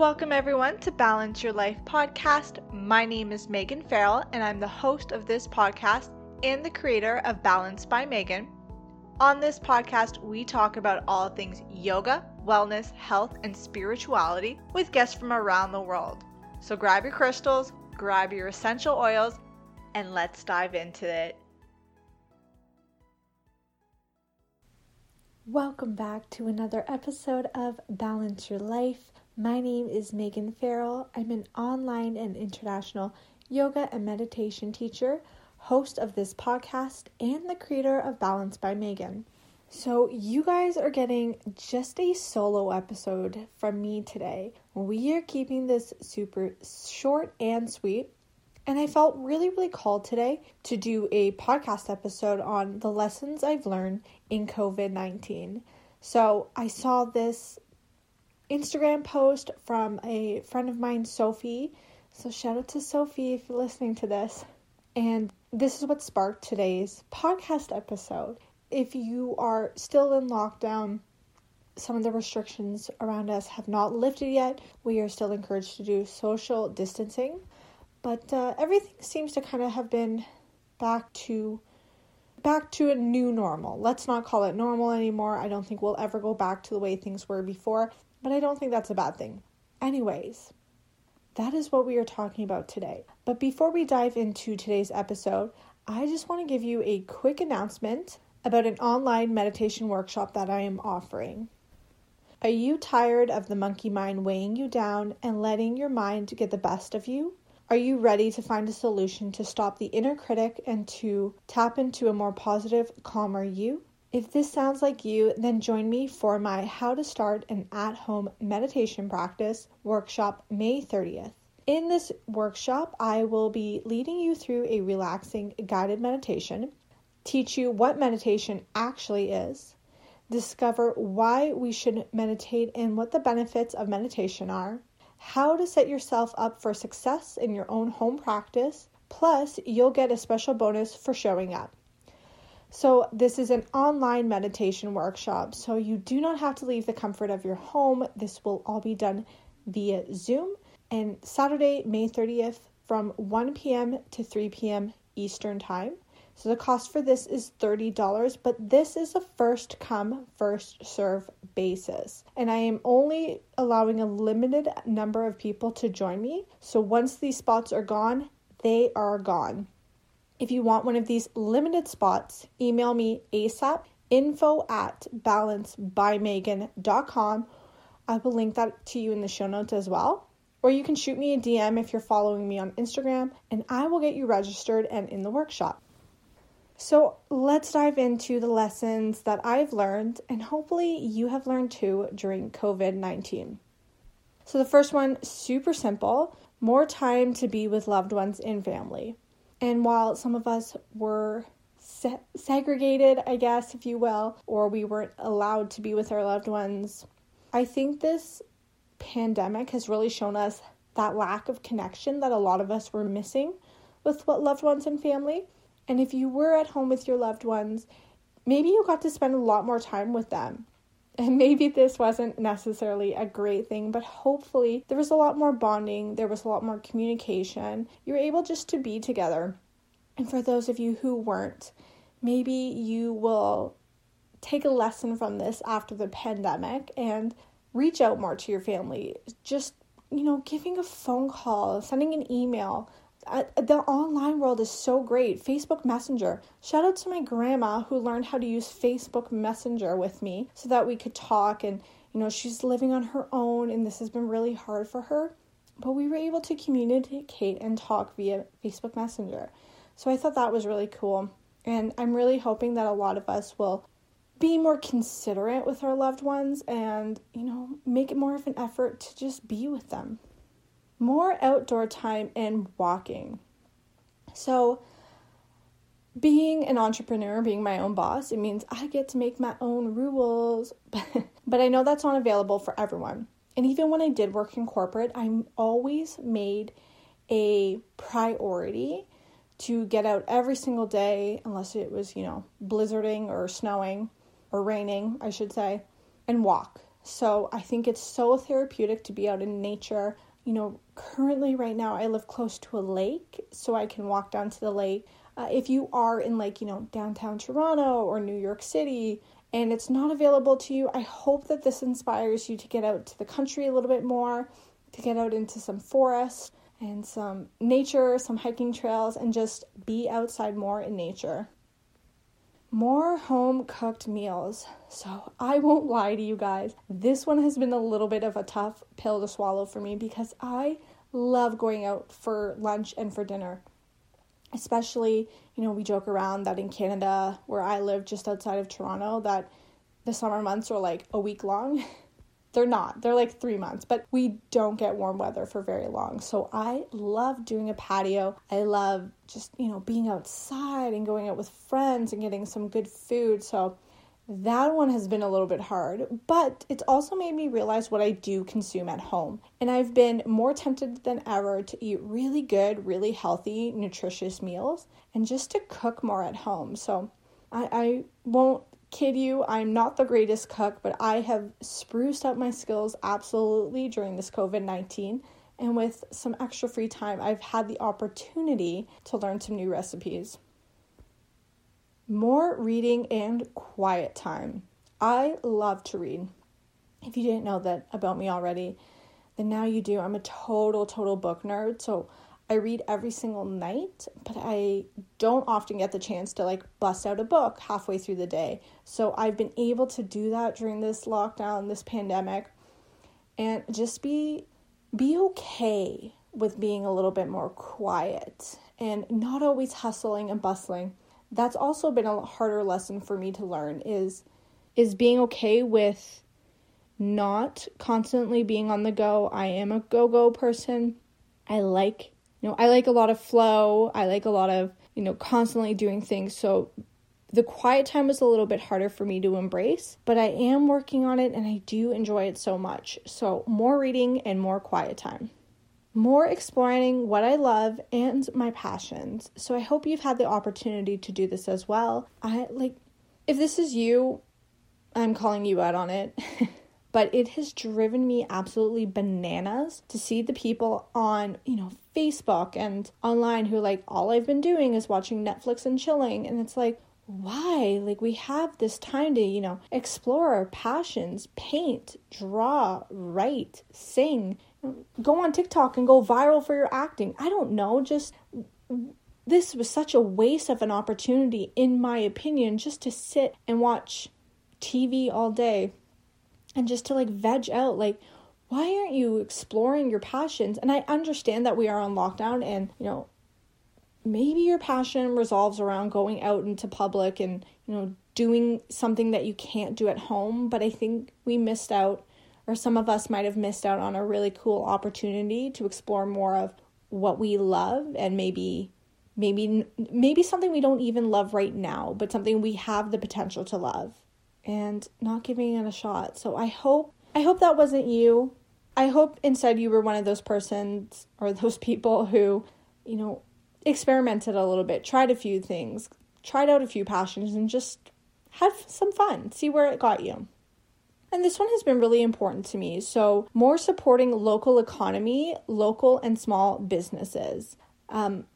Welcome, everyone, to Balance Your Life podcast. My name is Megan Farrell, and I'm the host of this podcast and the creator of Balance by Megan. On this podcast, we talk about all things yoga, wellness, health, and spirituality with guests from around the world. So grab your crystals, grab your essential oils, and let's dive into it. Welcome back to another episode of Balance Your Life. My name is Megan Farrell. I'm an online and international yoga and meditation teacher, host of this podcast, and the creator of Balance by Megan. So, you guys are getting just a solo episode from me today. We are keeping this super short and sweet. And I felt really, really called today to do a podcast episode on the lessons I've learned in COVID 19. So, I saw this Instagram post from a friend of mine, Sophie. So shout out to Sophie if you're listening to this. And this is what sparked today's podcast episode. If you are still in lockdown, some of the restrictions around us have not lifted yet. We are still encouraged to do social distancing, but uh, everything seems to kind of have been back to back to a new normal. Let's not call it normal anymore. I don't think we'll ever go back to the way things were before but I don't think that's a bad thing. Anyways, that is what we are talking about today. But before we dive into today's episode, I just want to give you a quick announcement about an online meditation workshop that I am offering. Are you tired of the monkey mind weighing you down and letting your mind get the best of you? Are you ready to find a solution to stop the inner critic and to tap into a more positive, calmer you? If this sounds like you, then join me for my How to Start an At Home Meditation Practice workshop May 30th. In this workshop, I will be leading you through a relaxing guided meditation, teach you what meditation actually is, discover why we should meditate and what the benefits of meditation are, how to set yourself up for success in your own home practice, plus, you'll get a special bonus for showing up. So, this is an online meditation workshop, so you do not have to leave the comfort of your home. This will all be done via Zoom and Saturday, May 30th from 1 p.m. to 3 p.m. Eastern Time. So, the cost for this is $30, but this is a first come, first serve basis. And I am only allowing a limited number of people to join me. So, once these spots are gone, they are gone. If you want one of these limited spots, email me ASAP info at balancebymegan.com. I will link that to you in the show notes as well. Or you can shoot me a DM if you're following me on Instagram, and I will get you registered and in the workshop. So let's dive into the lessons that I've learned, and hopefully you have learned too during COVID 19. So, the first one, super simple more time to be with loved ones and family. And while some of us were se- segregated, I guess, if you will, or we weren't allowed to be with our loved ones, I think this pandemic has really shown us that lack of connection that a lot of us were missing with what loved ones and family. And if you were at home with your loved ones, maybe you got to spend a lot more time with them. And maybe this wasn't necessarily a great thing, but hopefully there was a lot more bonding, there was a lot more communication. You were able just to be together. And for those of you who weren't, maybe you will take a lesson from this after the pandemic and reach out more to your family. Just, you know, giving a phone call, sending an email, the online world is so great. Facebook Messenger. Shout out to my grandma who learned how to use Facebook Messenger with me so that we could talk. And, you know, she's living on her own and this has been really hard for her. But we were able to communicate and talk via Facebook Messenger. So I thought that was really cool. And I'm really hoping that a lot of us will be more considerate with our loved ones and, you know, make it more of an effort to just be with them more outdoor time and walking. So, being an entrepreneur, being my own boss, it means I get to make my own rules. but I know that's not available for everyone. And even when I did work in corporate, I always made a priority to get out every single day, unless it was, you know, blizzarding or snowing or raining, I should say, and walk. So I think it's so therapeutic to be out in nature. You know, currently, right now, I live close to a lake, so I can walk down to the lake. Uh, if you are in, like, you know, downtown Toronto or New York City, and it's not available to you, I hope that this inspires you to get out to the country a little bit more, to get out into some forest and some nature, some hiking trails, and just be outside more in nature. More home cooked meals. So, I won't lie to you guys, this one has been a little bit of a tough pill to swallow for me because I love going out for lunch and for dinner. Especially, you know, we joke around that in Canada, where I live just outside of Toronto, that the summer months are like a week long. They're not. They're like three months, but we don't get warm weather for very long. So I love doing a patio. I love just, you know, being outside and going out with friends and getting some good food. So that one has been a little bit hard, but it's also made me realize what I do consume at home. And I've been more tempted than ever to eat really good, really healthy, nutritious meals and just to cook more at home. So I, I won't kid you, I'm not the greatest cook, but I have spruced up my skills absolutely during this COVID 19. And with some extra free time, I've had the opportunity to learn some new recipes. More reading and quiet time. I love to read. If you didn't know that about me already, then now you do. I'm a total, total book nerd. So I read every single night, but I don't often get the chance to like bust out a book halfway through the day. So I've been able to do that during this lockdown, this pandemic, and just be be okay with being a little bit more quiet and not always hustling and bustling. That's also been a harder lesson for me to learn is is being okay with not constantly being on the go. I am a go-go person. I like you know, I like a lot of flow. I like a lot of, you know, constantly doing things. So the quiet time was a little bit harder for me to embrace, but I am working on it and I do enjoy it so much. So, more reading and more quiet time. More exploring what I love and my passions. So, I hope you've had the opportunity to do this as well. I like, if this is you, I'm calling you out on it. but it has driven me absolutely bananas to see the people on, you know, Facebook and online who like all I've been doing is watching Netflix and chilling and it's like why? Like we have this time to, you know, explore our passions, paint, draw, write, sing, go on TikTok and go viral for your acting. I don't know, just this was such a waste of an opportunity in my opinion just to sit and watch TV all day and just to like veg out like why aren't you exploring your passions? And i understand that we are on lockdown and you know maybe your passion resolves around going out into public and you know doing something that you can't do at home but i think we missed out or some of us might have missed out on a really cool opportunity to explore more of what we love and maybe maybe maybe something we don't even love right now but something we have the potential to love and not giving it a shot. So I hope I hope that wasn't you. I hope instead you were one of those persons or those people who, you know, experimented a little bit, tried a few things, tried out a few passions and just had some fun, see where it got you. And this one has been really important to me. So, more supporting local economy, local and small businesses. Um,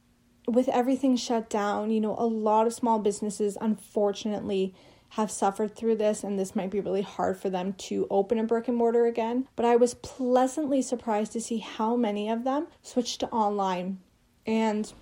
with everything shut down, you know, a lot of small businesses unfortunately have suffered through this, and this might be really hard for them to open a brick and mortar again. But I was pleasantly surprised to see how many of them switched to online. And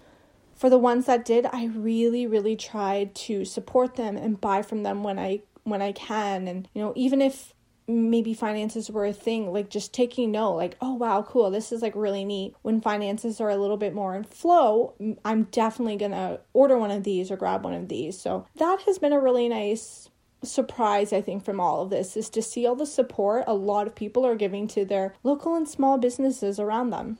for the ones that did, I really, really tried to support them and buy from them when I when I can. And you know, even if maybe finances were a thing, like just taking note, like, oh wow, cool, this is like really neat. When finances are a little bit more in flow, I'm definitely gonna order one of these or grab one of these. So that has been a really nice surprise, I think, from all of this is to see all the support a lot of people are giving to their local and small businesses around them.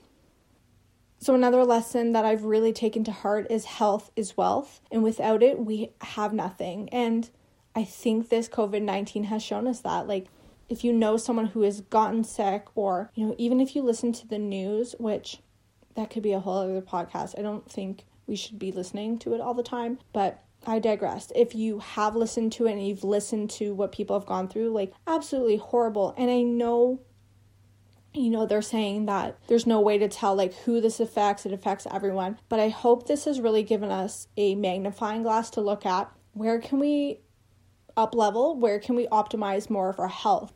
So, another lesson that I've really taken to heart is health is wealth, and without it, we have nothing. And I think this COVID 19 has shown us that. Like, if you know someone who has gotten sick, or, you know, even if you listen to the news, which that could be a whole other podcast, I don't think we should be listening to it all the time, but I digress. If you have listened to it and you've listened to what people have gone through, like absolutely horrible. And I know you know they're saying that there's no way to tell like who this affects it affects everyone but i hope this has really given us a magnifying glass to look at where can we up level where can we optimize more of our health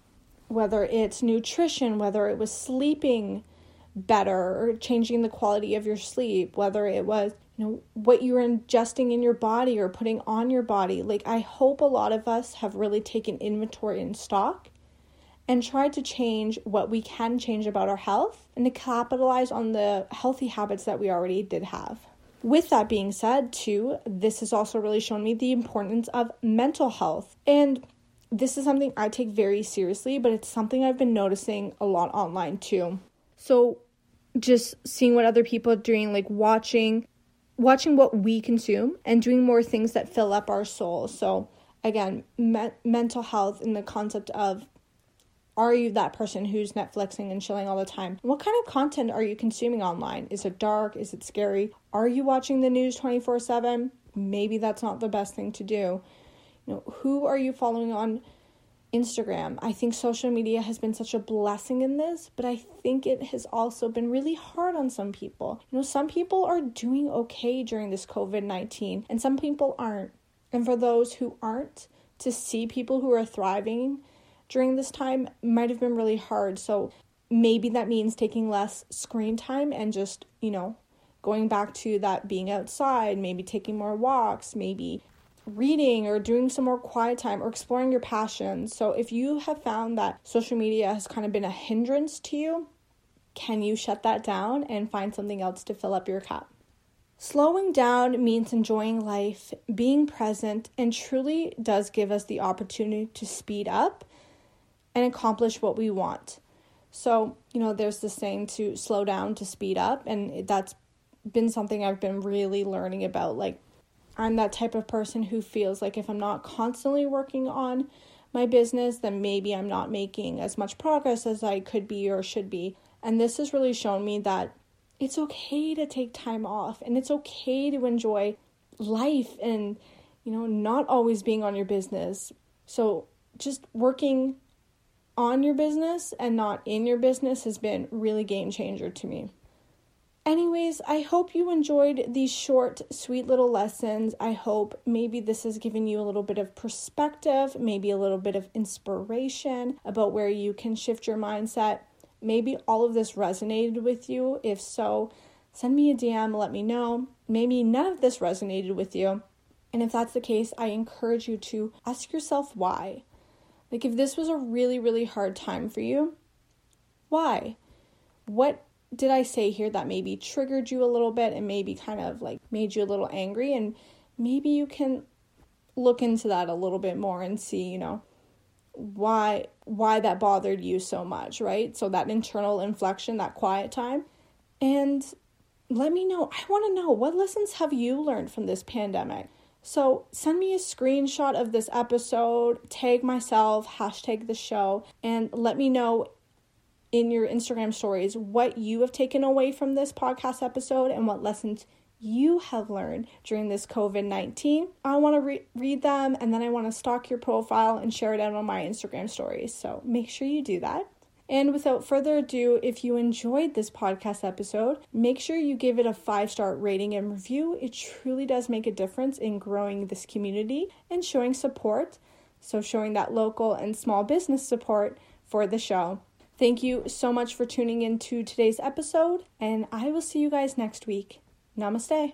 whether it's nutrition whether it was sleeping better or changing the quality of your sleep whether it was you know what you're ingesting in your body or putting on your body like i hope a lot of us have really taken inventory in stock and tried to change what we can change about our health and to capitalize on the healthy habits that we already did have. With that being said, too, this has also really shown me the importance of mental health. And this is something I take very seriously, but it's something I've been noticing a lot online too. So, just seeing what other people are doing, like watching watching what we consume and doing more things that fill up our soul. So, again, me- mental health in the concept of are you that person who's Netflixing and chilling all the time? What kind of content are you consuming online? Is it dark? Is it scary? Are you watching the news 24 7? Maybe that's not the best thing to do. You know, who are you following on Instagram? I think social media has been such a blessing in this, but I think it has also been really hard on some people. You know, some people are doing okay during this COVID 19, and some people aren't. And for those who aren't, to see people who are thriving during this time might have been really hard. So maybe that means taking less screen time and just, you know, going back to that being outside, maybe taking more walks, maybe reading or doing some more quiet time or exploring your passions. So if you have found that social media has kind of been a hindrance to you, can you shut that down and find something else to fill up your cup? Slowing down means enjoying life, being present, and truly does give us the opportunity to speed up and accomplish what we want. So, you know, there's this saying to slow down to speed up, and that's been something I've been really learning about. Like, I'm that type of person who feels like if I'm not constantly working on my business, then maybe I'm not making as much progress as I could be or should be. And this has really shown me that it's okay to take time off and it's okay to enjoy life and, you know, not always being on your business. So, just working on your business and not in your business has been really game changer to me. Anyways, I hope you enjoyed these short, sweet little lessons. I hope maybe this has given you a little bit of perspective, maybe a little bit of inspiration about where you can shift your mindset. Maybe all of this resonated with you. If so, send me a DM, let me know. Maybe none of this resonated with you. And if that's the case, I encourage you to ask yourself why. Like, if this was a really, really hard time for you, why? What did I say here that maybe triggered you a little bit and maybe kind of like made you a little angry? And maybe you can look into that a little bit more and see, you know, why why that bothered you so much, right? So that internal inflection, that quiet time. And let me know. I want to know what lessons have you learned from this pandemic? So send me a screenshot of this episode, tag myself, hashtag the show, and let me know in your Instagram stories what you have taken away from this podcast episode and what lessons you have learned during this COVID 19. I want to re- read them and then I want to stalk your profile and share it out on my Instagram stories. So make sure you do that. And without further ado, if you enjoyed this podcast episode, make sure you give it a five star rating and review. It truly does make a difference in growing this community and showing support. So, showing that local and small business support for the show. Thank you so much for tuning in to today's episode, and I will see you guys next week. Namaste.